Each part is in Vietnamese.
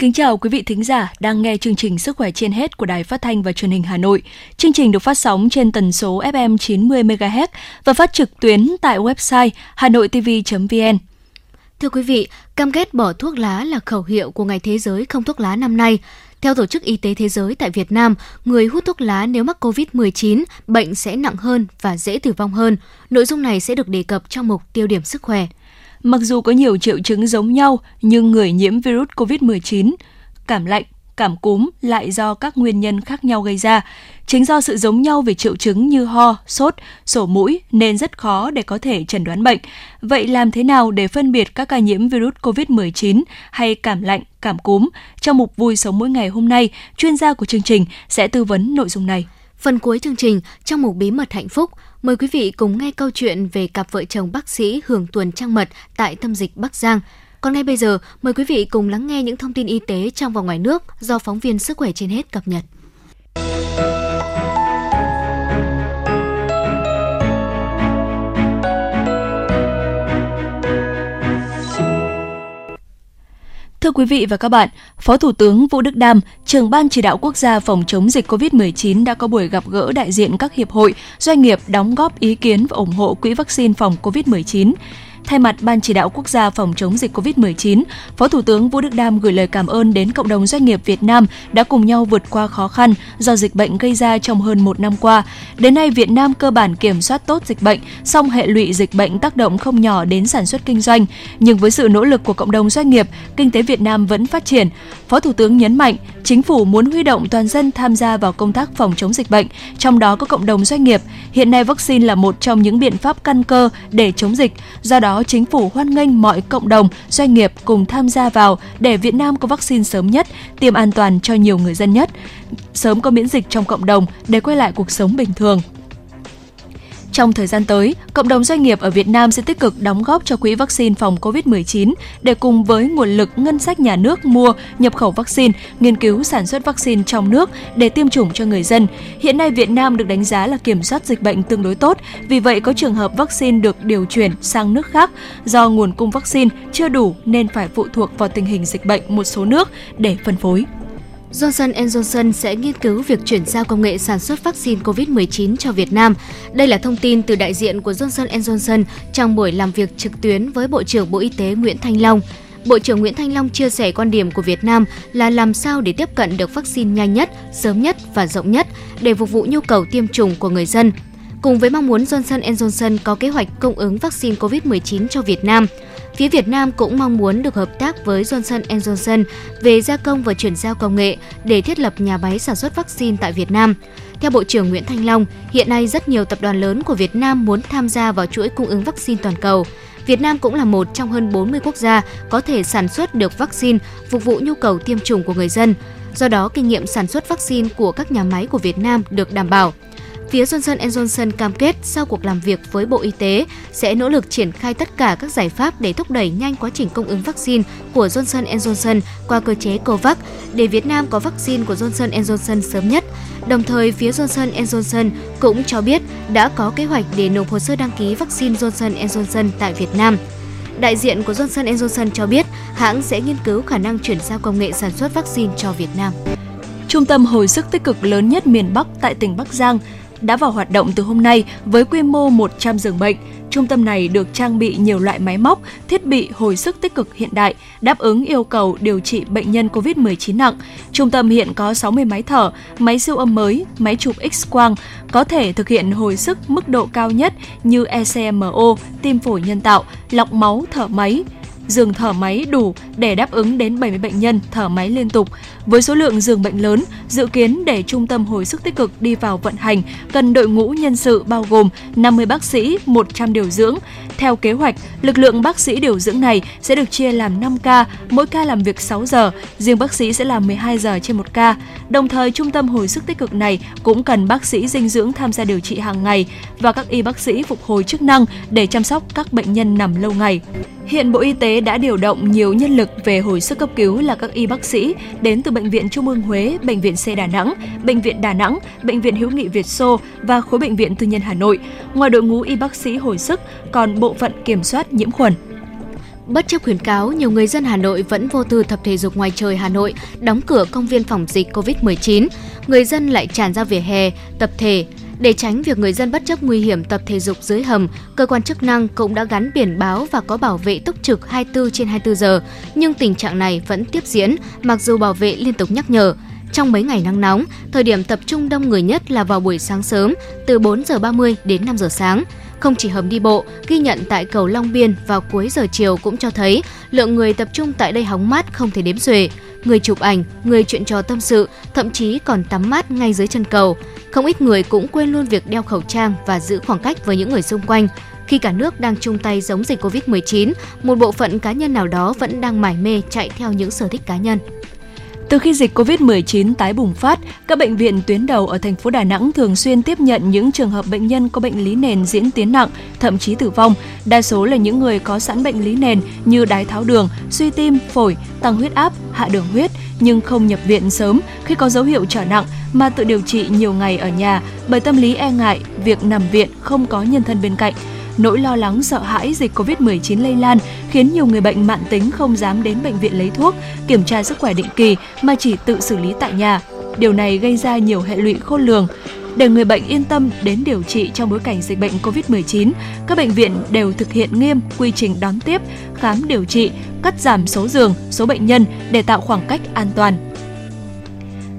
Kính chào quý vị thính giả đang nghe chương trình Sức khỏe trên hết của Đài Phát thanh và Truyền hình Hà Nội. Chương trình được phát sóng trên tần số FM 90 MHz và phát trực tuyến tại website hanoitv.vn. Thưa quý vị, cam kết bỏ thuốc lá là khẩu hiệu của Ngày Thế giới không thuốc lá năm nay. Theo Tổ chức Y tế Thế giới tại Việt Nam, người hút thuốc lá nếu mắc COVID-19, bệnh sẽ nặng hơn và dễ tử vong hơn. Nội dung này sẽ được đề cập trong mục tiêu điểm sức khỏe. Mặc dù có nhiều triệu chứng giống nhau, nhưng người nhiễm virus COVID-19, cảm lạnh, cảm cúm lại do các nguyên nhân khác nhau gây ra. Chính do sự giống nhau về triệu chứng như ho, sốt, sổ mũi nên rất khó để có thể chẩn đoán bệnh. Vậy làm thế nào để phân biệt các ca nhiễm virus COVID-19 hay cảm lạnh, cảm cúm? Trong mục Vui sống mỗi ngày hôm nay, chuyên gia của chương trình sẽ tư vấn nội dung này. Phần cuối chương trình, trong mục Bí mật hạnh phúc, mời quý vị cùng nghe câu chuyện về cặp vợ chồng bác sĩ hưởng tuần trăng mật tại tâm dịch Bắc Giang. Còn ngay bây giờ, mời quý vị cùng lắng nghe những thông tin y tế trong và ngoài nước do phóng viên Sức khỏe trên hết cập nhật. Thưa quý vị và các bạn, Phó Thủ tướng Vũ Đức Đam, trưởng ban chỉ đạo quốc gia phòng chống dịch COVID-19 đã có buổi gặp gỡ đại diện các hiệp hội, doanh nghiệp đóng góp ý kiến và ủng hộ quỹ vaccine phòng COVID-19. Thay mặt Ban chỉ đạo quốc gia phòng chống dịch COVID-19, Phó Thủ tướng Vũ Đức Đam gửi lời cảm ơn đến cộng đồng doanh nghiệp Việt Nam đã cùng nhau vượt qua khó khăn do dịch bệnh gây ra trong hơn một năm qua. Đến nay, Việt Nam cơ bản kiểm soát tốt dịch bệnh, song hệ lụy dịch bệnh tác động không nhỏ đến sản xuất kinh doanh. Nhưng với sự nỗ lực của cộng đồng doanh nghiệp, kinh tế Việt Nam vẫn phát triển. Phó Thủ tướng nhấn mạnh, chính phủ muốn huy động toàn dân tham gia vào công tác phòng chống dịch bệnh, trong đó có cộng đồng doanh nghiệp. Hiện nay vaccine là một trong những biện pháp căn cơ để chống dịch, do đó đó chính phủ hoan nghênh mọi cộng đồng, doanh nghiệp cùng tham gia vào để Việt Nam có vaccine sớm nhất, tiêm an toàn cho nhiều người dân nhất, sớm có miễn dịch trong cộng đồng để quay lại cuộc sống bình thường. Trong thời gian tới, cộng đồng doanh nghiệp ở Việt Nam sẽ tích cực đóng góp cho quỹ vaccine phòng COVID-19 để cùng với nguồn lực ngân sách nhà nước mua, nhập khẩu vaccine, nghiên cứu sản xuất vaccine trong nước để tiêm chủng cho người dân. Hiện nay Việt Nam được đánh giá là kiểm soát dịch bệnh tương đối tốt, vì vậy có trường hợp vaccine được điều chuyển sang nước khác do nguồn cung vaccine chưa đủ nên phải phụ thuộc vào tình hình dịch bệnh một số nước để phân phối. Johnson Johnson sẽ nghiên cứu việc chuyển giao công nghệ sản xuất vaccine COVID-19 cho Việt Nam. Đây là thông tin từ đại diện của Johnson Johnson trong buổi làm việc trực tuyến với Bộ trưởng Bộ Y tế Nguyễn Thanh Long. Bộ trưởng Nguyễn Thanh Long chia sẻ quan điểm của Việt Nam là làm sao để tiếp cận được vaccine nhanh nhất, sớm nhất và rộng nhất để phục vụ nhu cầu tiêm chủng của người dân. Cùng với mong muốn Johnson Johnson có kế hoạch cung ứng vaccine COVID-19 cho Việt Nam, Phía Việt Nam cũng mong muốn được hợp tác với Johnson Johnson về gia công và chuyển giao công nghệ để thiết lập nhà máy sản xuất vaccine tại Việt Nam. Theo Bộ trưởng Nguyễn Thanh Long, hiện nay rất nhiều tập đoàn lớn của Việt Nam muốn tham gia vào chuỗi cung ứng vaccine toàn cầu. Việt Nam cũng là một trong hơn 40 quốc gia có thể sản xuất được vaccine phục vụ nhu cầu tiêm chủng của người dân. Do đó, kinh nghiệm sản xuất vaccine của các nhà máy của Việt Nam được đảm bảo. Phía Johnson Johnson cam kết sau cuộc làm việc với Bộ Y tế sẽ nỗ lực triển khai tất cả các giải pháp để thúc đẩy nhanh quá trình cung ứng vaccine của Johnson Johnson qua cơ chế COVAX để Việt Nam có vaccine của Johnson Johnson sớm nhất. Đồng thời, phía Johnson Johnson cũng cho biết đã có kế hoạch để nộp hồ sơ đăng ký vaccine Johnson Johnson tại Việt Nam. Đại diện của Johnson Johnson cho biết hãng sẽ nghiên cứu khả năng chuyển giao công nghệ sản xuất vaccine cho Việt Nam. Trung tâm hồi sức tích cực lớn nhất miền Bắc tại tỉnh Bắc Giang đã vào hoạt động từ hôm nay với quy mô 100 giường bệnh. Trung tâm này được trang bị nhiều loại máy móc, thiết bị hồi sức tích cực hiện đại, đáp ứng yêu cầu điều trị bệnh nhân COVID-19 nặng. Trung tâm hiện có 60 máy thở, máy siêu âm mới, máy chụp X-quang, có thể thực hiện hồi sức mức độ cao nhất như ECMO, tim phổi nhân tạo, lọc máu, thở máy, giường thở máy đủ để đáp ứng đến 70 bệnh nhân thở máy liên tục. Với số lượng giường bệnh lớn, dự kiến để trung tâm hồi sức tích cực đi vào vận hành, cần đội ngũ nhân sự bao gồm 50 bác sĩ, 100 điều dưỡng. Theo kế hoạch, lực lượng bác sĩ điều dưỡng này sẽ được chia làm 5 ca, mỗi ca làm việc 6 giờ, riêng bác sĩ sẽ làm 12 giờ trên một ca. Đồng thời, trung tâm hồi sức tích cực này cũng cần bác sĩ dinh dưỡng tham gia điều trị hàng ngày và các y bác sĩ phục hồi chức năng để chăm sóc các bệnh nhân nằm lâu ngày. Hiện Bộ Y tế đã điều động nhiều nhân lực về hồi sức cấp cứu là các y bác sĩ đến từ Bệnh viện Trung ương Huế, Bệnh viện C Đà Nẵng, Bệnh viện Đà Nẵng, Bệnh viện Hữu nghị Việt Xô và khối bệnh viện tư nhân Hà Nội. Ngoài đội ngũ y bác sĩ hồi sức, còn bộ phận kiểm soát nhiễm khuẩn. Bất chấp khuyến cáo, nhiều người dân Hà Nội vẫn vô tư tập thể dục ngoài trời Hà Nội, đóng cửa công viên phòng dịch COVID-19. Người dân lại tràn ra vỉa hè, tập thể. Để tránh việc người dân bất chấp nguy hiểm tập thể dục dưới hầm, cơ quan chức năng cũng đã gắn biển báo và có bảo vệ túc trực 24 trên 24 giờ. Nhưng tình trạng này vẫn tiếp diễn, mặc dù bảo vệ liên tục nhắc nhở. Trong mấy ngày nắng nóng, thời điểm tập trung đông người nhất là vào buổi sáng sớm, từ 4 giờ 30 đến 5 giờ sáng. Không chỉ hầm đi bộ, ghi nhận tại cầu Long Biên vào cuối giờ chiều cũng cho thấy lượng người tập trung tại đây hóng mát không thể đếm xuể. Người chụp ảnh, người chuyện trò tâm sự, thậm chí còn tắm mát ngay dưới chân cầu. Không ít người cũng quên luôn việc đeo khẩu trang và giữ khoảng cách với những người xung quanh. Khi cả nước đang chung tay chống dịch Covid-19, một bộ phận cá nhân nào đó vẫn đang mải mê chạy theo những sở thích cá nhân. Từ khi dịch COVID-19 tái bùng phát, các bệnh viện tuyến đầu ở thành phố Đà Nẵng thường xuyên tiếp nhận những trường hợp bệnh nhân có bệnh lý nền diễn tiến nặng, thậm chí tử vong. Đa số là những người có sẵn bệnh lý nền như đái tháo đường, suy tim, phổi, tăng huyết áp, hạ đường huyết nhưng không nhập viện sớm khi có dấu hiệu trở nặng mà tự điều trị nhiều ngày ở nhà bởi tâm lý e ngại việc nằm viện không có nhân thân bên cạnh. Nỗi lo lắng sợ hãi dịch Covid-19 lây lan khiến nhiều người bệnh mạng tính không dám đến bệnh viện lấy thuốc, kiểm tra sức khỏe định kỳ mà chỉ tự xử lý tại nhà. Điều này gây ra nhiều hệ lụy khôn lường. Để người bệnh yên tâm đến điều trị trong bối cảnh dịch bệnh COVID-19, các bệnh viện đều thực hiện nghiêm quy trình đón tiếp, khám điều trị, cắt giảm số giường, số bệnh nhân để tạo khoảng cách an toàn.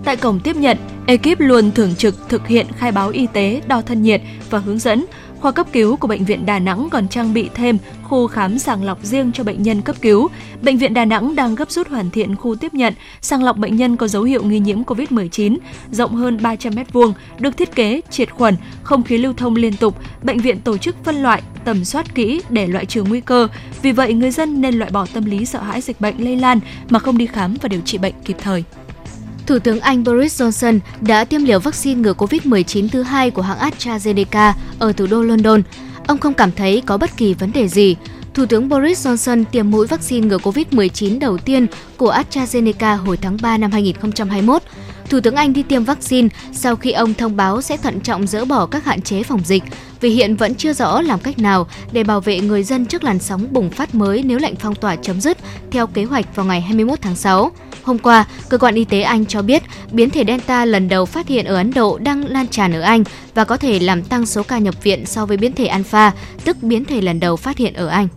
Tại cổng tiếp nhận, ekip luôn thường trực thực hiện khai báo y tế, đo thân nhiệt và hướng dẫn Khoa cấp cứu của Bệnh viện Đà Nẵng còn trang bị thêm khu khám sàng lọc riêng cho bệnh nhân cấp cứu. Bệnh viện Đà Nẵng đang gấp rút hoàn thiện khu tiếp nhận, sàng lọc bệnh nhân có dấu hiệu nghi nhiễm COVID-19, rộng hơn 300 m2, được thiết kế, triệt khuẩn, không khí lưu thông liên tục. Bệnh viện tổ chức phân loại, tầm soát kỹ để loại trừ nguy cơ. Vì vậy, người dân nên loại bỏ tâm lý sợ hãi dịch bệnh lây lan mà không đi khám và điều trị bệnh kịp thời. Thủ tướng Anh Boris Johnson đã tiêm liều vaccine ngừa COVID-19 thứ hai của hãng AstraZeneca ở thủ đô London. Ông không cảm thấy có bất kỳ vấn đề gì. Thủ tướng Boris Johnson tiêm mũi vaccine ngừa COVID-19 đầu tiên của AstraZeneca hồi tháng 3 năm 2021. Thủ tướng Anh đi tiêm vaccine sau khi ông thông báo sẽ thận trọng dỡ bỏ các hạn chế phòng dịch, vì hiện vẫn chưa rõ làm cách nào để bảo vệ người dân trước làn sóng bùng phát mới nếu lệnh phong tỏa chấm dứt theo kế hoạch vào ngày 21 tháng 6. Hôm qua, cơ quan y tế Anh cho biết biến thể Delta lần đầu phát hiện ở Ấn Độ đang lan tràn ở Anh và có thể làm tăng số ca nhập viện so với biến thể Alpha, tức biến thể lần đầu phát hiện ở Anh.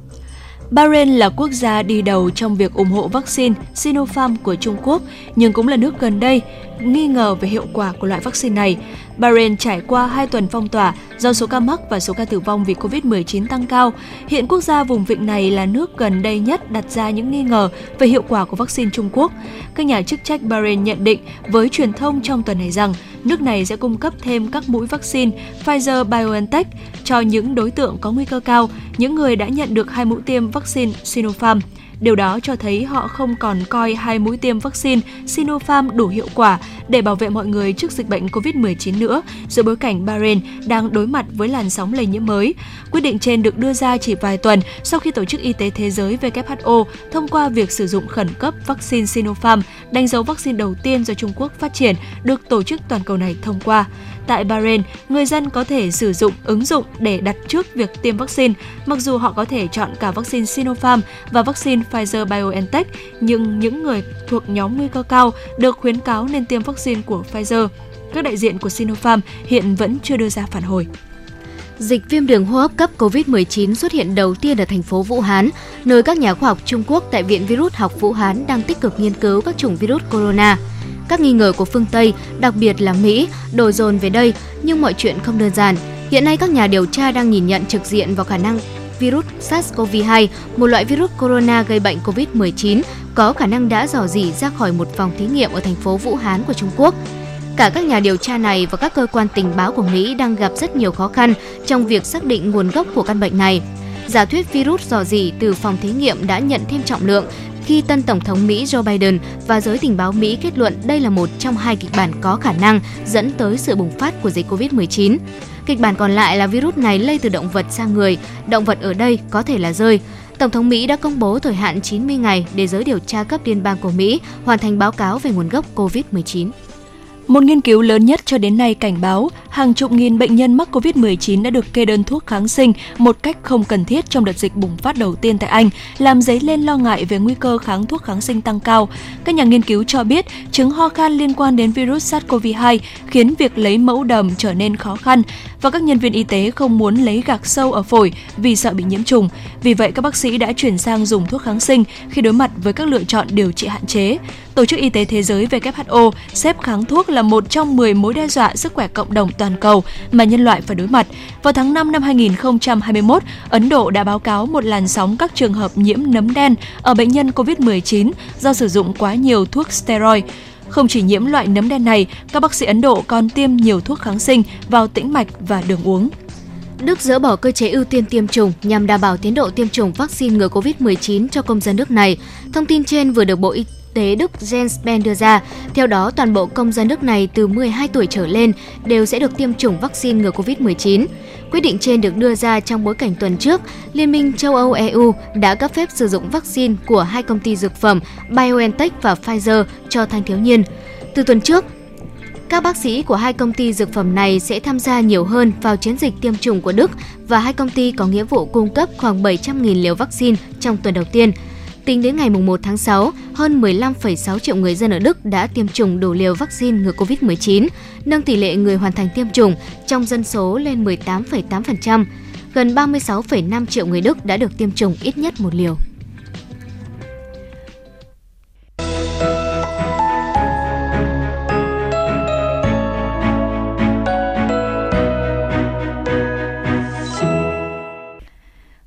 Bahrain là quốc gia đi đầu trong việc ủng hộ vaccine Sinopharm của Trung Quốc, nhưng cũng là nước gần đây nghi ngờ về hiệu quả của loại vaccine này. Bahrain trải qua 2 tuần phong tỏa do số ca mắc và số ca tử vong vì Covid-19 tăng cao. Hiện quốc gia vùng vịnh này là nước gần đây nhất đặt ra những nghi ngờ về hiệu quả của vaccine Trung Quốc. Các nhà chức trách Bahrain nhận định với truyền thông trong tuần này rằng nước này sẽ cung cấp thêm các mũi vaccine Pfizer-BioNTech cho những đối tượng có nguy cơ cao, những người đã nhận được hai mũi tiêm vaccine Sinopharm. Điều đó cho thấy họ không còn coi hai mũi tiêm vaccine Sinopharm đủ hiệu quả để bảo vệ mọi người trước dịch bệnh COVID-19 nữa, giữa bối cảnh Bahrain đang đối mặt với làn sóng lây nhiễm mới. Quyết định trên được đưa ra chỉ vài tuần sau khi Tổ chức Y tế Thế giới WHO thông qua việc sử dụng khẩn cấp vaccine Sinopharm, đánh dấu vaccine đầu tiên do Trung Quốc phát triển, được tổ chức toàn cầu này thông qua. Tại Bahrain, người dân có thể sử dụng ứng dụng để đặt trước việc tiêm vaccine, mặc dù họ có thể chọn cả vaccine Sinopharm và vaccine Pfizer-BioNTech, nhưng những người thuộc nhóm nguy cơ cao được khuyến cáo nên tiêm vaccine của Pfizer. Các đại diện của Sinopharm hiện vẫn chưa đưa ra phản hồi. Dịch viêm đường hô hấp cấp COVID-19 xuất hiện đầu tiên ở thành phố Vũ Hán, nơi các nhà khoa học Trung Quốc tại Viện Virus học Vũ Hán đang tích cực nghiên cứu các chủng virus corona. Các nghi ngờ của phương Tây, đặc biệt là Mỹ, đổ dồn về đây, nhưng mọi chuyện không đơn giản. Hiện nay các nhà điều tra đang nhìn nhận trực diện vào khả năng virus SARS-CoV-2, một loại virus corona gây bệnh COVID-19, có khả năng đã dò dỉ ra khỏi một phòng thí nghiệm ở thành phố Vũ Hán của Trung Quốc. Cả các nhà điều tra này và các cơ quan tình báo của Mỹ đang gặp rất nhiều khó khăn trong việc xác định nguồn gốc của căn bệnh này. Giả thuyết virus dò dỉ từ phòng thí nghiệm đã nhận thêm trọng lượng khi tân Tổng thống Mỹ Joe Biden và giới tình báo Mỹ kết luận đây là một trong hai kịch bản có khả năng dẫn tới sự bùng phát của dịch COVID-19. Kịch bản còn lại là virus này lây từ động vật sang người, động vật ở đây có thể là rơi. Tổng thống Mỹ đã công bố thời hạn 90 ngày để giới điều tra cấp liên bang của Mỹ hoàn thành báo cáo về nguồn gốc COVID-19. Một nghiên cứu lớn nhất cho đến nay cảnh báo hàng chục nghìn bệnh nhân mắc COVID-19 đã được kê đơn thuốc kháng sinh một cách không cần thiết trong đợt dịch bùng phát đầu tiên tại Anh, làm dấy lên lo ngại về nguy cơ kháng thuốc kháng sinh tăng cao. Các nhà nghiên cứu cho biết chứng ho khan liên quan đến virus SARS-CoV-2 khiến việc lấy mẫu đờm trở nên khó khăn và các nhân viên y tế không muốn lấy gạc sâu ở phổi vì sợ bị nhiễm trùng. Vì vậy, các bác sĩ đã chuyển sang dùng thuốc kháng sinh khi đối mặt với các lựa chọn điều trị hạn chế. Tổ chức Y tế Thế giới WHO xếp kháng thuốc là một trong 10 mối đe dọa sức khỏe cộng đồng toàn cầu mà nhân loại phải đối mặt. Vào tháng 5 năm 2021, Ấn Độ đã báo cáo một làn sóng các trường hợp nhiễm nấm đen ở bệnh nhân COVID-19 do sử dụng quá nhiều thuốc steroid. Không chỉ nhiễm loại nấm đen này, các bác sĩ Ấn Độ còn tiêm nhiều thuốc kháng sinh vào tĩnh mạch và đường uống. Đức dỡ bỏ cơ chế ưu tiên tiêm chủng nhằm đảm bảo tiến độ tiêm chủng vaccine ngừa COVID-19 cho công dân nước này. Thông tin trên vừa được Bộ Y tế Đức Jens Spahn đưa ra. Theo đó, toàn bộ công dân nước này từ 12 tuổi trở lên đều sẽ được tiêm chủng vaccine ngừa COVID-19. Quyết định trên được đưa ra trong bối cảnh tuần trước, Liên minh châu Âu EU đã cấp phép sử dụng vaccine của hai công ty dược phẩm BioNTech và Pfizer cho thanh thiếu niên. Từ tuần trước, các bác sĩ của hai công ty dược phẩm này sẽ tham gia nhiều hơn vào chiến dịch tiêm chủng của Đức và hai công ty có nghĩa vụ cung cấp khoảng 700.000 liều vaccine trong tuần đầu tiên. Tính đến ngày 1 tháng 6, hơn 15,6 triệu người dân ở Đức đã tiêm chủng đủ liều vaccine ngừa COVID-19, nâng tỷ lệ người hoàn thành tiêm chủng trong dân số lên 18,8%. Gần 36,5 triệu người Đức đã được tiêm chủng ít nhất một liều.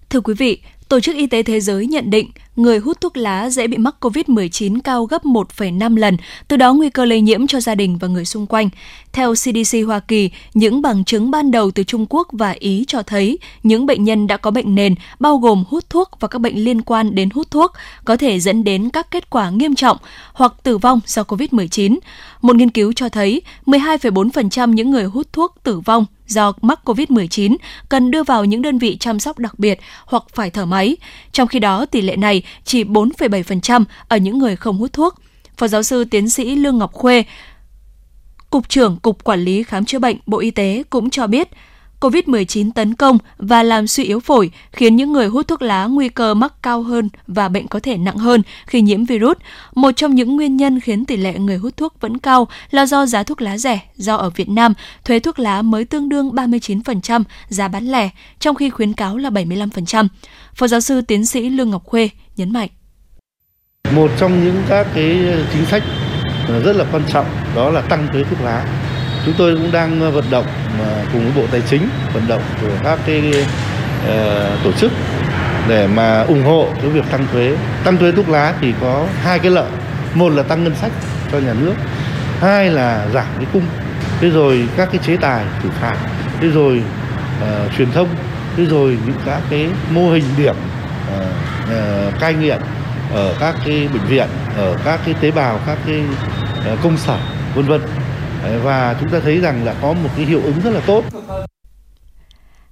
Thưa quý vị, Tổ chức Y tế Thế giới nhận định người hút thuốc lá dễ bị mắc COVID-19 cao gấp 1,5 lần, từ đó nguy cơ lây nhiễm cho gia đình và người xung quanh. Theo CDC Hoa Kỳ, những bằng chứng ban đầu từ Trung Quốc và Ý cho thấy những bệnh nhân đã có bệnh nền, bao gồm hút thuốc và các bệnh liên quan đến hút thuốc, có thể dẫn đến các kết quả nghiêm trọng hoặc tử vong do COVID-19. Một nghiên cứu cho thấy 12,4% những người hút thuốc tử vong do mắc COVID-19 cần đưa vào những đơn vị chăm sóc đặc biệt hoặc phải thở máy. Trong khi đó, tỷ lệ này chỉ 4,7% ở những người không hút thuốc. Phó giáo sư tiến sĩ Lương Ngọc Khuê, Cục trưởng Cục Quản lý Khám chữa bệnh Bộ Y tế cũng cho biết, COVID-19 tấn công và làm suy yếu phổi, khiến những người hút thuốc lá nguy cơ mắc cao hơn và bệnh có thể nặng hơn khi nhiễm virus. Một trong những nguyên nhân khiến tỷ lệ người hút thuốc vẫn cao là do giá thuốc lá rẻ, do ở Việt Nam, thuế thuốc lá mới tương đương 39% giá bán lẻ, trong khi khuyến cáo là 75%. Phó giáo sư tiến sĩ Lương Ngọc Khuê nhấn mạnh. Một trong những các cái chính sách rất là quan trọng đó là tăng thuế thuốc lá chúng tôi cũng đang ờ, vận động ờ, cùng với bộ tài chính vận động của các cái uh, tổ chức để mà ủng hộ cái việc tăng thuế. Tăng thuế thuốc lá thì có hai cái lợi. Một là tăng ngân sách cho nhà nước hai là giảm cái cung. Thế rồi các cái chế tài xử phạt thế rồi uh, truyền thông thế rồi những các cái mô hình điểm uh, uh, cai nghiện ở các cái bệnh viện ở các cái tế bào các cái uh, công sở vân vân và chúng ta thấy rằng là có một cái hiệu ứng rất là tốt.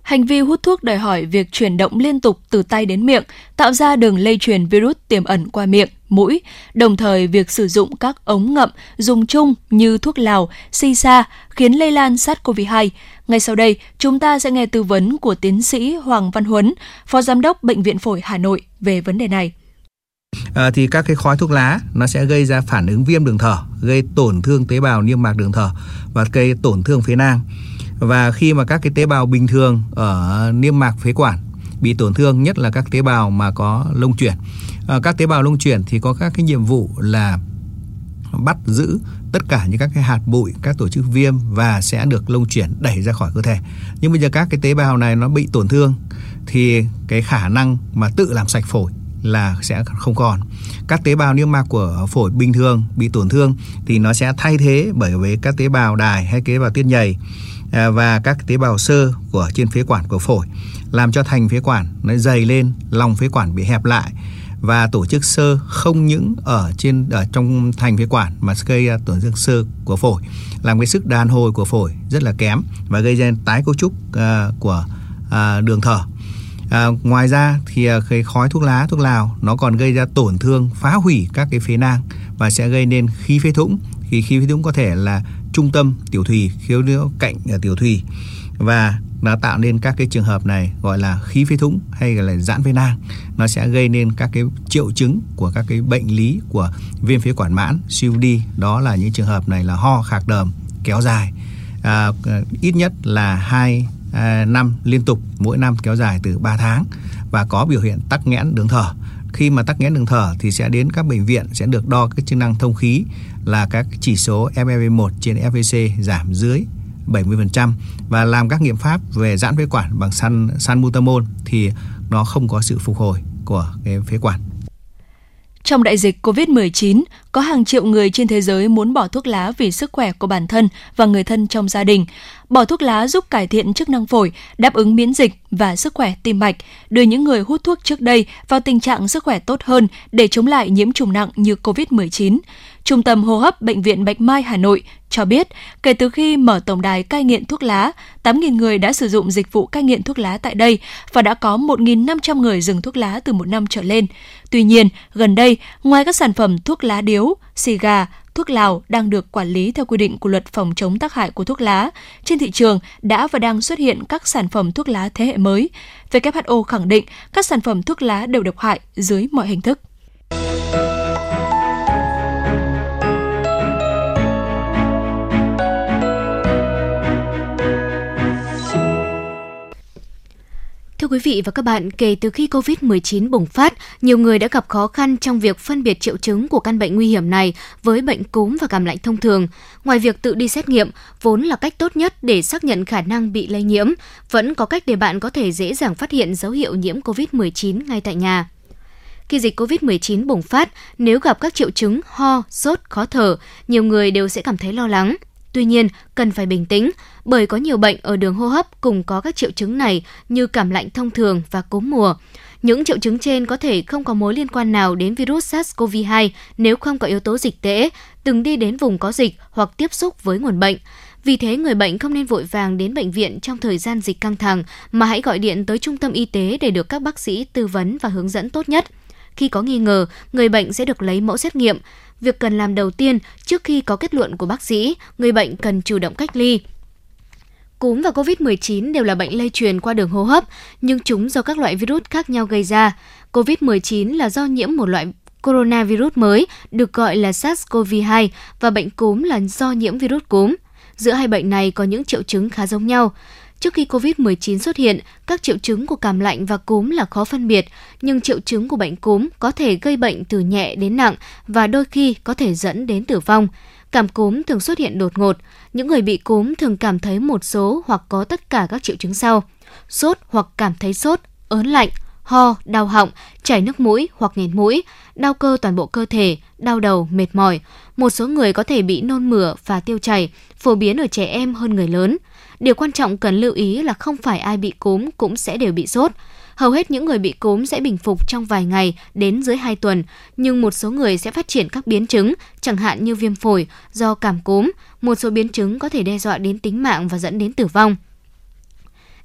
Hành vi hút thuốc đòi hỏi việc chuyển động liên tục từ tay đến miệng, tạo ra đường lây truyền virus tiềm ẩn qua miệng, mũi, đồng thời việc sử dụng các ống ngậm dùng chung như thuốc lào, si sa khiến lây lan SARS-CoV-2. Ngay sau đây, chúng ta sẽ nghe tư vấn của tiến sĩ Hoàng Văn Huấn, Phó Giám đốc Bệnh viện Phổi Hà Nội về vấn đề này à, thì các cái khói thuốc lá nó sẽ gây ra phản ứng viêm đường thở gây tổn thương tế bào niêm mạc đường thở và gây tổn thương phế nang. Và khi mà các cái tế bào bình thường ở niêm mạc phế quản bị tổn thương nhất là các tế bào mà có lông chuyển. À, các tế bào lông chuyển thì có các cái nhiệm vụ là bắt giữ tất cả những các cái hạt bụi các tổ chức viêm và sẽ được lông chuyển đẩy ra khỏi cơ thể. Nhưng bây giờ các cái tế bào này nó bị tổn thương thì cái khả năng mà tự làm sạch phổi là sẽ không còn. Các tế bào niêm mạc của phổi bình thường bị tổn thương thì nó sẽ thay thế bởi với các tế bào đài hay tế bào tiết nhầy à, và các tế bào sơ của trên phế quản của phổi làm cho thành phế quản nó dày lên lòng phế quản bị hẹp lại và tổ chức sơ không những ở trên ở trong thành phế quản mà gây ra tổn thương sơ của phổi làm cái sức đàn hồi của phổi rất là kém và gây ra tái cấu trúc uh, của uh, đường thở. À, ngoài ra thì à, cái khói thuốc lá, thuốc lào nó còn gây ra tổn thương, phá hủy các cái phế nang và sẽ gây nên khí phế thủng. Thì khí phế thủng có thể là trung tâm tiểu thùy khiếu nữa cạnh à, tiểu thùy và nó tạo nên các cái trường hợp này gọi là khí phế thủng hay là giãn phế nang. Nó sẽ gây nên các cái triệu chứng của các cái bệnh lý của viêm phế quản mãn COPD đó là những trường hợp này là ho khạc đờm kéo dài. À, à ít nhất là hai À, năm liên tục, mỗi năm kéo dài từ 3 tháng và có biểu hiện tắc nghẽn đường thở khi mà tắc nghẽn đường thở thì sẽ đến các bệnh viện, sẽ được đo cái chức năng thông khí là các chỉ số FEV1 trên FVC giảm dưới 70% và làm các nghiệm pháp về giãn phế quản bằng san san sanbutamol thì nó không có sự phục hồi của cái phế quản. Trong đại dịch COVID-19, có hàng triệu người trên thế giới muốn bỏ thuốc lá vì sức khỏe của bản thân và người thân trong gia đình. Bỏ thuốc lá giúp cải thiện chức năng phổi, đáp ứng miễn dịch và sức khỏe tim mạch, đưa những người hút thuốc trước đây vào tình trạng sức khỏe tốt hơn để chống lại nhiễm trùng nặng như COVID-19. Trung tâm hô hấp Bệnh viện Bạch Mai Hà Nội cho biết, kể từ khi mở tổng đài cai nghiện thuốc lá, 8.000 người đã sử dụng dịch vụ cai nghiện thuốc lá tại đây và đã có 1.500 người dừng thuốc lá từ một năm trở lên. Tuy nhiên, gần đây, ngoài các sản phẩm thuốc lá điếu, xì gà, thuốc lào đang được quản lý theo quy định của luật phòng chống tác hại của thuốc lá, trên thị trường đã và đang xuất hiện các sản phẩm thuốc lá thế hệ mới. WHO khẳng định các sản phẩm thuốc lá đều độc hại dưới mọi hình thức. Thưa quý vị và các bạn, kể từ khi COVID-19 bùng phát, nhiều người đã gặp khó khăn trong việc phân biệt triệu chứng của căn bệnh nguy hiểm này với bệnh cúm và cảm lạnh thông thường. Ngoài việc tự đi xét nghiệm, vốn là cách tốt nhất để xác nhận khả năng bị lây nhiễm, vẫn có cách để bạn có thể dễ dàng phát hiện dấu hiệu nhiễm COVID-19 ngay tại nhà. Khi dịch COVID-19 bùng phát, nếu gặp các triệu chứng ho, sốt, khó thở, nhiều người đều sẽ cảm thấy lo lắng. Tuy nhiên, cần phải bình tĩnh, bởi có nhiều bệnh ở đường hô hấp cùng có các triệu chứng này như cảm lạnh thông thường và cúm mùa. Những triệu chứng trên có thể không có mối liên quan nào đến virus SARS-CoV-2 nếu không có yếu tố dịch tễ, từng đi đến vùng có dịch hoặc tiếp xúc với nguồn bệnh. Vì thế, người bệnh không nên vội vàng đến bệnh viện trong thời gian dịch căng thẳng, mà hãy gọi điện tới trung tâm y tế để được các bác sĩ tư vấn và hướng dẫn tốt nhất. Khi có nghi ngờ, người bệnh sẽ được lấy mẫu xét nghiệm. Việc cần làm đầu tiên trước khi có kết luận của bác sĩ, người bệnh cần chủ động cách ly, Cúm và COVID-19 đều là bệnh lây truyền qua đường hô hấp, nhưng chúng do các loại virus khác nhau gây ra. COVID-19 là do nhiễm một loại coronavirus mới được gọi là SARS-CoV-2 và bệnh cúm là do nhiễm virus cúm. Giữa hai bệnh này có những triệu chứng khá giống nhau. Trước khi COVID-19 xuất hiện, các triệu chứng của cảm lạnh và cúm là khó phân biệt, nhưng triệu chứng của bệnh cúm có thể gây bệnh từ nhẹ đến nặng và đôi khi có thể dẫn đến tử vong. Cảm cúm thường xuất hiện đột ngột. Những người bị cúm thường cảm thấy một số hoặc có tất cả các triệu chứng sau. Sốt hoặc cảm thấy sốt, ớn lạnh, ho, đau họng, chảy nước mũi hoặc nghẹt mũi, đau cơ toàn bộ cơ thể, đau đầu, mệt mỏi. Một số người có thể bị nôn mửa và tiêu chảy, phổ biến ở trẻ em hơn người lớn. Điều quan trọng cần lưu ý là không phải ai bị cúm cũng sẽ đều bị sốt. Hầu hết những người bị cúm sẽ bình phục trong vài ngày đến dưới 2 tuần, nhưng một số người sẽ phát triển các biến chứng, chẳng hạn như viêm phổi do cảm cúm. Một số biến chứng có thể đe dọa đến tính mạng và dẫn đến tử vong.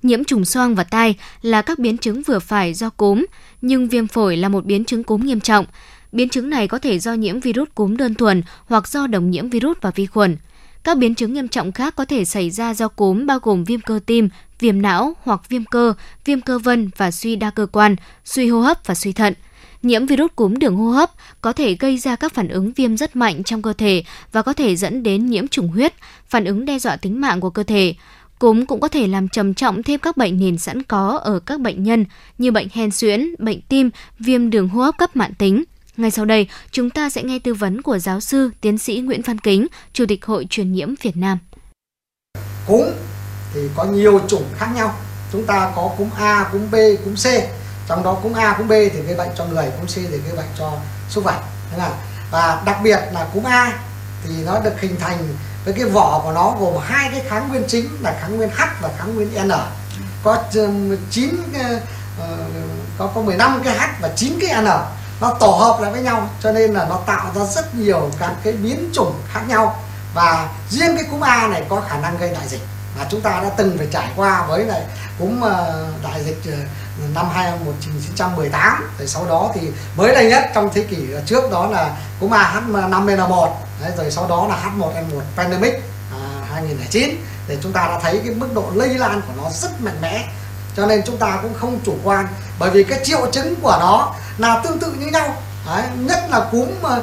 Nhiễm trùng xoang và tai là các biến chứng vừa phải do cúm, nhưng viêm phổi là một biến chứng cúm nghiêm trọng. Biến chứng này có thể do nhiễm virus cúm đơn thuần hoặc do đồng nhiễm virus và vi khuẩn. Các biến chứng nghiêm trọng khác có thể xảy ra do cúm bao gồm viêm cơ tim, viêm não hoặc viêm cơ, viêm cơ vân và suy đa cơ quan, suy hô hấp và suy thận. Nhiễm virus cúm đường hô hấp có thể gây ra các phản ứng viêm rất mạnh trong cơ thể và có thể dẫn đến nhiễm trùng huyết, phản ứng đe dọa tính mạng của cơ thể. Cúm cũng có thể làm trầm trọng thêm các bệnh nền sẵn có ở các bệnh nhân như bệnh hen suyễn, bệnh tim, viêm đường hô hấp cấp mãn tính. Ngay sau đây, chúng ta sẽ nghe tư vấn của giáo sư, tiến sĩ Nguyễn Văn Kính, Chủ tịch Hội truyền nhiễm Việt Nam. Cúm thì có nhiều chủng khác nhau. Chúng ta có cúm A, cúm B, cúm C. Trong đó cúm A, cúm B thì gây bệnh cho người, cúm C thì gây bệnh cho súc vật. Thế nào? và đặc biệt là cúm A thì nó được hình thành với cái vỏ của nó gồm hai cái kháng nguyên chính là kháng nguyên H và kháng nguyên N. Có um, 9 ờ, có có 15 cái H và 9 cái N. Nó tổ hợp lại với nhau, cho nên là nó tạo ra rất nhiều các cái biến chủng khác nhau. Và riêng cái cúm A này có khả năng gây đại dịch. Và chúng ta đã từng phải trải qua với lại cúm ờ, đại dịch ờ, năm 1918 rồi sau đó thì mới đây nhất trong thế kỷ trước đó là cúm AH5N1 Đấy, rồi sau đó là H1N1 pandemic à, 2009 để chúng ta đã thấy cái mức độ lây lan của nó rất mạnh mẽ. Cho nên chúng ta cũng không chủ quan bởi vì cái triệu chứng của nó là tương tự như nhau. Đấy, nhất là cúm mà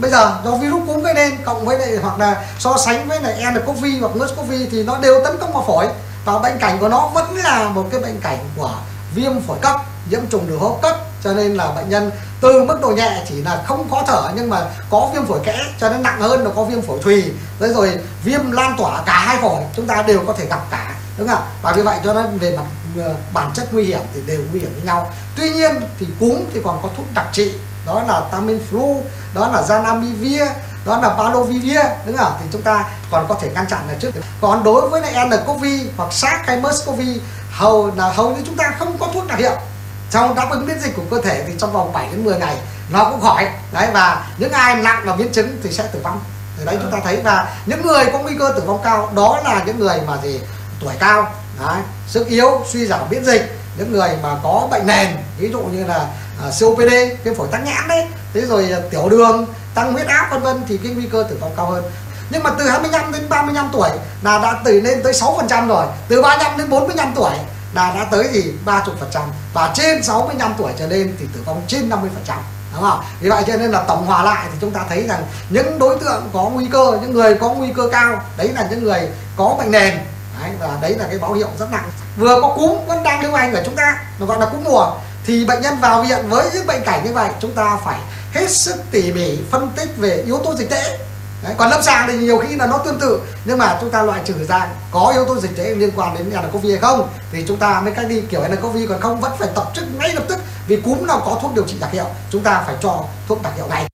bây giờ do virus cúm gây nên cộng với lại hoặc là so sánh với lại nCoV hoặc MERS-CoV thì nó đều tấn công vào phổi. Và bệnh cảnh của nó vẫn là một cái bệnh cảnh của viêm phổi cấp, nhiễm trùng đường hô hấp cấp, cho nên là bệnh nhân từ mức độ nhẹ chỉ là không khó thở, nhưng mà có viêm phổi kẽ cho nên nặng hơn là có viêm phổi thùy. Rồi rồi viêm lan tỏa cả hai phổi, chúng ta đều có thể gặp cả, đúng không và vì vậy cho nên về mặt ờ, bản chất nguy hiểm thì đều nguy hiểm với nhau. Tuy nhiên thì cúm thì còn có thuốc đặc trị, đó là Tamiflu, đó là Zanamivir, đó là Palovivir đúng không thì chúng ta còn có thể ngăn chặn được trước. Còn đối với lại nCoV hoặc SARS hay MERS-CoV hầu là hầu như chúng ta không có thuốc đặc hiệu. Trong đáp ứng miễn dịch của cơ thể thì trong vòng 7 đến 10 ngày nó cũng khỏi. Đấy và những ai nặng và biến chứng thì sẽ tử vong. Từ đấy chúng ta thấy và những người có nguy cơ tử vong cao đó là những người mà gì tuổi cao đấy, sức yếu suy giảm miễn dịch. Những người mà có bệnh nền ví dụ như là uh, COPD viêm phổi tắc nghẽn đấy. Thế rồi uh, tiểu đường tăng huyết áp vân vân thì cái nguy cơ tử vong cao hơn nhưng mà từ 25 đến 35 tuổi là đã từ lên tới 6% rồi. Từ 35 đến 45 tuổi là đã tới gì 30% và trên 65 tuổi trở lên thì tử vong trên 50% đúng không? Vì vậy cho nên là tổng hòa lại thì chúng ta thấy rằng những đối tượng có nguy cơ, những người có nguy cơ cao, đấy là những người có bệnh nền. Đấy, và đấy là cái báo hiệu rất nặng. Vừa có cúm vẫn đang lưu hành ở chúng ta, nó gọi là cúm mùa thì bệnh nhân vào viện với những bệnh cảnh như vậy chúng ta phải hết sức tỉ mỉ phân tích về yếu tố dịch tễ. Đấy, còn lâm sàng thì nhiều khi là nó tương tự. Nhưng mà chúng ta loại trừ ra có yếu tố dịch tễ liên quan đến covid hay không thì chúng ta mới cách đi. Kiểu covid còn không vẫn phải tập trung ngay lập tức. Vì cúm nào có thuốc điều trị đặc hiệu chúng ta phải cho thuốc đặc hiệu ngay.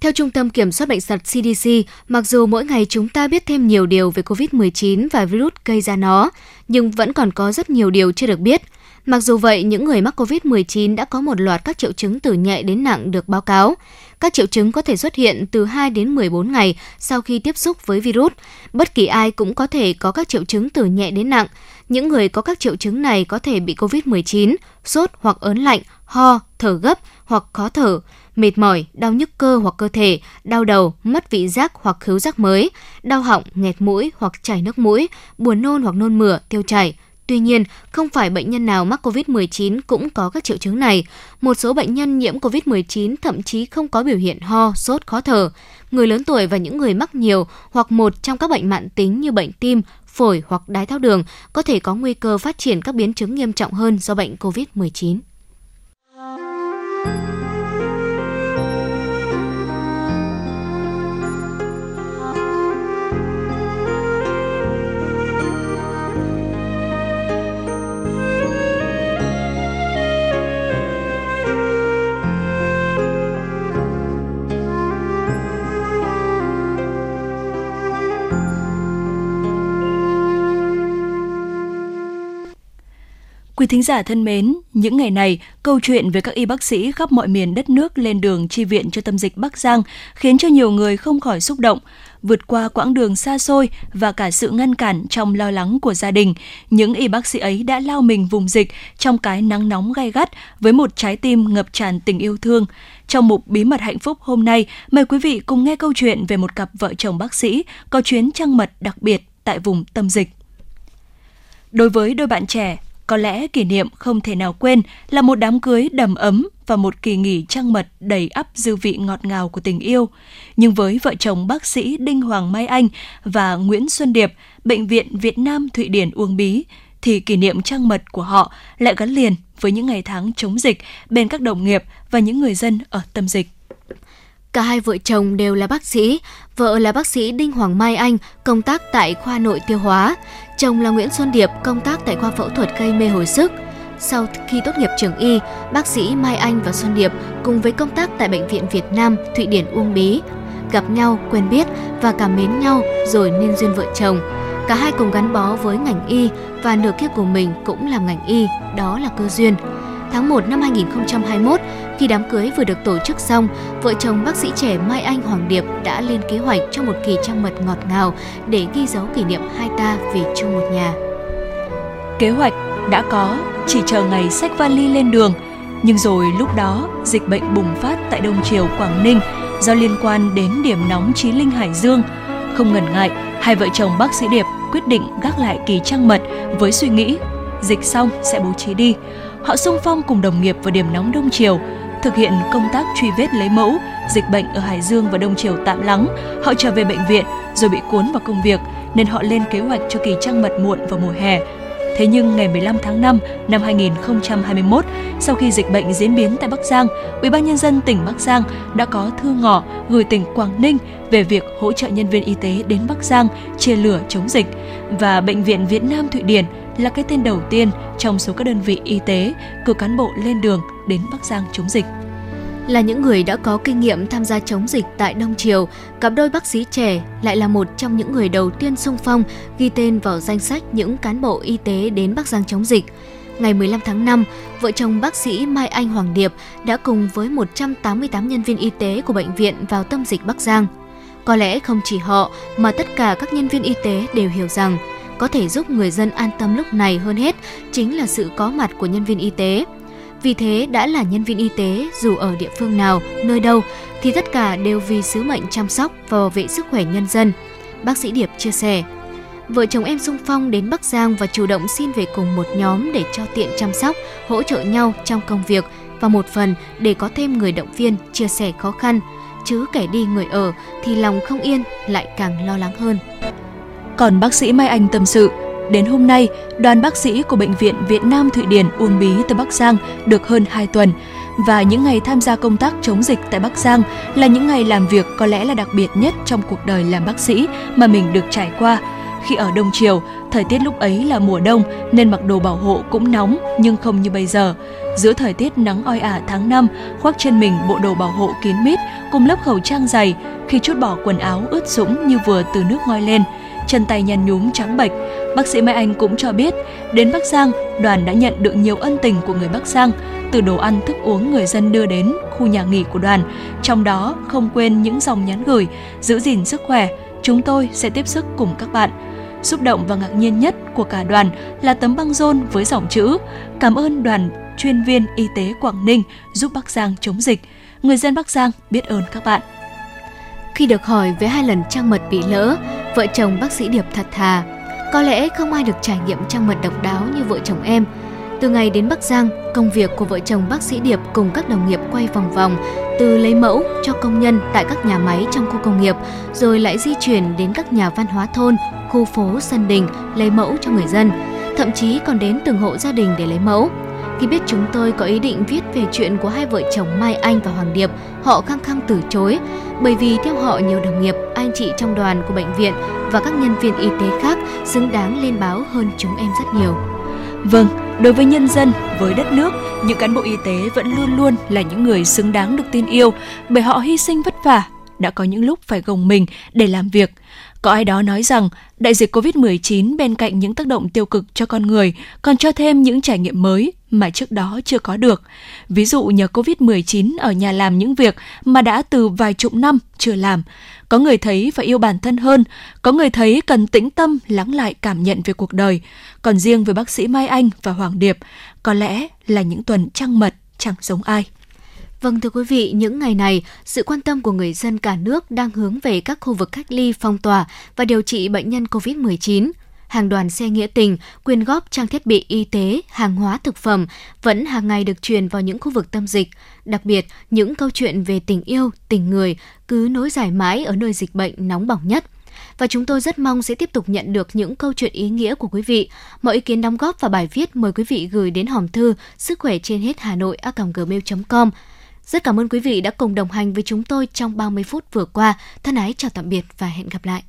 Theo Trung tâm Kiểm soát Bệnh tật CDC, mặc dù mỗi ngày chúng ta biết thêm nhiều điều về COVID-19 và virus gây ra nó, nhưng vẫn còn có rất nhiều điều chưa được biết. Mặc dù vậy, những người mắc COVID-19 đã có một loạt các triệu chứng từ nhẹ đến nặng được báo cáo. Các triệu chứng có thể xuất hiện từ 2 đến 14 ngày sau khi tiếp xúc với virus. Bất kỳ ai cũng có thể có các triệu chứng từ nhẹ đến nặng. Những người có các triệu chứng này có thể bị COVID-19, sốt hoặc ớn lạnh, ho, thở gấp hoặc khó thở, mệt mỏi, đau nhức cơ hoặc cơ thể, đau đầu, mất vị giác hoặc khứu giác mới, đau họng, nghẹt mũi hoặc chảy nước mũi, buồn nôn hoặc nôn mửa, tiêu chảy, Tuy nhiên, không phải bệnh nhân nào mắc COVID-19 cũng có các triệu chứng này. Một số bệnh nhân nhiễm COVID-19 thậm chí không có biểu hiện ho, sốt, khó thở. Người lớn tuổi và những người mắc nhiều hoặc một trong các bệnh mạng tính như bệnh tim, phổi hoặc đái tháo đường có thể có nguy cơ phát triển các biến chứng nghiêm trọng hơn do bệnh COVID-19. Quý thính giả thân mến, những ngày này, câu chuyện về các y bác sĩ khắp mọi miền đất nước lên đường chi viện cho tâm dịch Bắc Giang khiến cho nhiều người không khỏi xúc động. Vượt qua quãng đường xa xôi và cả sự ngăn cản trong lo lắng của gia đình, những y bác sĩ ấy đã lao mình vùng dịch trong cái nắng nóng gay gắt với một trái tim ngập tràn tình yêu thương. Trong mục Bí mật hạnh phúc hôm nay, mời quý vị cùng nghe câu chuyện về một cặp vợ chồng bác sĩ có chuyến trăng mật đặc biệt tại vùng tâm dịch. Đối với đôi bạn trẻ, có lẽ kỷ niệm không thể nào quên là một đám cưới đầm ấm và một kỳ nghỉ trăng mật đầy ắp dư vị ngọt ngào của tình yêu. Nhưng với vợ chồng bác sĩ Đinh Hoàng Mai Anh và Nguyễn Xuân Điệp, Bệnh viện Việt Nam Thụy Điển Uông Bí, thì kỷ niệm trăng mật của họ lại gắn liền với những ngày tháng chống dịch bên các đồng nghiệp và những người dân ở tâm dịch. Cả hai vợ chồng đều là bác sĩ, vợ là bác sĩ Đinh Hoàng Mai Anh, công tác tại khoa nội tiêu hóa, chồng là Nguyễn Xuân Điệp, công tác tại khoa phẫu thuật gây mê hồi sức. Sau khi tốt nghiệp trường y, bác sĩ Mai Anh và Xuân Điệp cùng với công tác tại Bệnh viện Việt Nam, Thụy Điển Uông Bí, gặp nhau, quen biết và cảm mến nhau rồi nên duyên vợ chồng. Cả hai cùng gắn bó với ngành y và nửa kia của mình cũng làm ngành y, đó là cơ duyên. Tháng 1 năm 2021, khi đám cưới vừa được tổ chức xong, vợ chồng bác sĩ trẻ Mai Anh Hoàng Điệp đã lên kế hoạch cho một kỳ trăng mật ngọt ngào để ghi dấu kỷ niệm hai ta về chung một nhà. Kế hoạch đã có, chỉ chờ ngày sách vali lên đường. Nhưng rồi lúc đó, dịch bệnh bùng phát tại Đông Triều, Quảng Ninh do liên quan đến điểm nóng Chí Linh Hải Dương. Không ngần ngại, hai vợ chồng bác sĩ Điệp quyết định gác lại kỳ trăng mật với suy nghĩ dịch xong sẽ bố trí đi. Họ sung phong cùng đồng nghiệp vào điểm nóng Đông Triều, thực hiện công tác truy vết lấy mẫu, dịch bệnh ở Hải Dương và Đông Triều tạm lắng. Họ trở về bệnh viện rồi bị cuốn vào công việc nên họ lên kế hoạch cho kỳ trăng mật muộn vào mùa hè. Thế nhưng ngày 15 tháng 5 năm 2021, sau khi dịch bệnh diễn biến tại Bắc Giang, Ủy ban nhân dân tỉnh Bắc Giang đã có thư ngỏ gửi tỉnh Quảng Ninh về việc hỗ trợ nhân viên y tế đến Bắc Giang chia lửa chống dịch và bệnh viện Việt Nam Thụy Điển là cái tên đầu tiên trong số các đơn vị y tế cử cán bộ lên đường đến Bắc Giang chống dịch. Là những người đã có kinh nghiệm tham gia chống dịch tại Đông Triều, cặp đôi bác sĩ trẻ lại là một trong những người đầu tiên sung phong ghi tên vào danh sách những cán bộ y tế đến Bắc Giang chống dịch. Ngày 15 tháng 5, vợ chồng bác sĩ Mai Anh Hoàng Điệp đã cùng với 188 nhân viên y tế của bệnh viện vào tâm dịch Bắc Giang. Có lẽ không chỉ họ mà tất cả các nhân viên y tế đều hiểu rằng có thể giúp người dân an tâm lúc này hơn hết chính là sự có mặt của nhân viên y tế. Vì thế đã là nhân viên y tế dù ở địa phương nào, nơi đâu thì tất cả đều vì sứ mệnh chăm sóc và bảo vệ sức khỏe nhân dân. Bác sĩ Điệp chia sẻ. Vợ chồng em sung phong đến Bắc Giang và chủ động xin về cùng một nhóm để cho tiện chăm sóc, hỗ trợ nhau trong công việc và một phần để có thêm người động viên chia sẻ khó khăn. Chứ kẻ đi người ở thì lòng không yên lại càng lo lắng hơn. Còn bác sĩ Mai Anh tâm sự, đến hôm nay, đoàn bác sĩ của Bệnh viện Việt Nam Thụy Điển Uông Bí từ Bắc Giang được hơn 2 tuần. Và những ngày tham gia công tác chống dịch tại Bắc Giang là những ngày làm việc có lẽ là đặc biệt nhất trong cuộc đời làm bác sĩ mà mình được trải qua. Khi ở Đông Triều, thời tiết lúc ấy là mùa đông nên mặc đồ bảo hộ cũng nóng nhưng không như bây giờ. Giữa thời tiết nắng oi ả tháng 5, khoác trên mình bộ đồ bảo hộ kín mít cùng lớp khẩu trang dày, khi chút bỏ quần áo ướt sũng như vừa từ nước ngoi lên – chân tay nhăn nhúm trắng bệch. Bác sĩ Mai Anh cũng cho biết, đến Bắc Giang, đoàn đã nhận được nhiều ân tình của người Bắc Giang, từ đồ ăn thức uống người dân đưa đến khu nhà nghỉ của đoàn. Trong đó không quên những dòng nhắn gửi, giữ gìn sức khỏe, chúng tôi sẽ tiếp sức cùng các bạn. Xúc động và ngạc nhiên nhất của cả đoàn là tấm băng rôn với dòng chữ Cảm ơn đoàn chuyên viên y tế Quảng Ninh giúp Bắc Giang chống dịch. Người dân Bắc Giang biết ơn các bạn. Khi được hỏi về hai lần trang mật bị lỡ, vợ chồng bác sĩ Điệp thật thà. Có lẽ không ai được trải nghiệm trang mật độc đáo như vợ chồng em. Từ ngày đến Bắc Giang, công việc của vợ chồng bác sĩ Điệp cùng các đồng nghiệp quay vòng vòng, từ lấy mẫu cho công nhân tại các nhà máy trong khu công nghiệp, rồi lại di chuyển đến các nhà văn hóa thôn, khu phố, sân đình lấy mẫu cho người dân, thậm chí còn đến từng hộ gia đình để lấy mẫu. Khi biết chúng tôi có ý định viết về chuyện của hai vợ chồng Mai Anh và Hoàng Điệp, họ khăng khăng từ chối, bởi vì theo họ nhiều đồng nghiệp, anh chị trong đoàn của bệnh viện và các nhân viên y tế khác xứng đáng lên báo hơn chúng em rất nhiều. Vâng, đối với nhân dân, với đất nước, những cán bộ y tế vẫn luôn luôn là những người xứng đáng được tin yêu bởi họ hy sinh vất vả, đã có những lúc phải gồng mình để làm việc. Có ai đó nói rằng đại dịch COVID-19 bên cạnh những tác động tiêu cực cho con người còn cho thêm những trải nghiệm mới mà trước đó chưa có được. Ví dụ nhờ Covid-19 ở nhà làm những việc mà đã từ vài chục năm chưa làm. Có người thấy phải yêu bản thân hơn, có người thấy cần tĩnh tâm lắng lại cảm nhận về cuộc đời. Còn riêng với bác sĩ Mai Anh và Hoàng Điệp, có lẽ là những tuần trăng mật chẳng giống ai. Vâng thưa quý vị, những ngày này, sự quan tâm của người dân cả nước đang hướng về các khu vực cách ly phong tỏa và điều trị bệnh nhân COVID-19 hàng đoàn xe nghĩa tình, quyên góp trang thiết bị y tế, hàng hóa thực phẩm vẫn hàng ngày được truyền vào những khu vực tâm dịch. Đặc biệt, những câu chuyện về tình yêu, tình người cứ nối dài mãi ở nơi dịch bệnh nóng bỏng nhất và chúng tôi rất mong sẽ tiếp tục nhận được những câu chuyện ý nghĩa của quý vị. Mọi ý kiến đóng góp và bài viết mời quý vị gửi đến hòm thư sức khỏe trên hết Hà Nội a gmail.com. Rất cảm ơn quý vị đã cùng đồng hành với chúng tôi trong 30 phút vừa qua. Thân ái chào tạm biệt và hẹn gặp lại.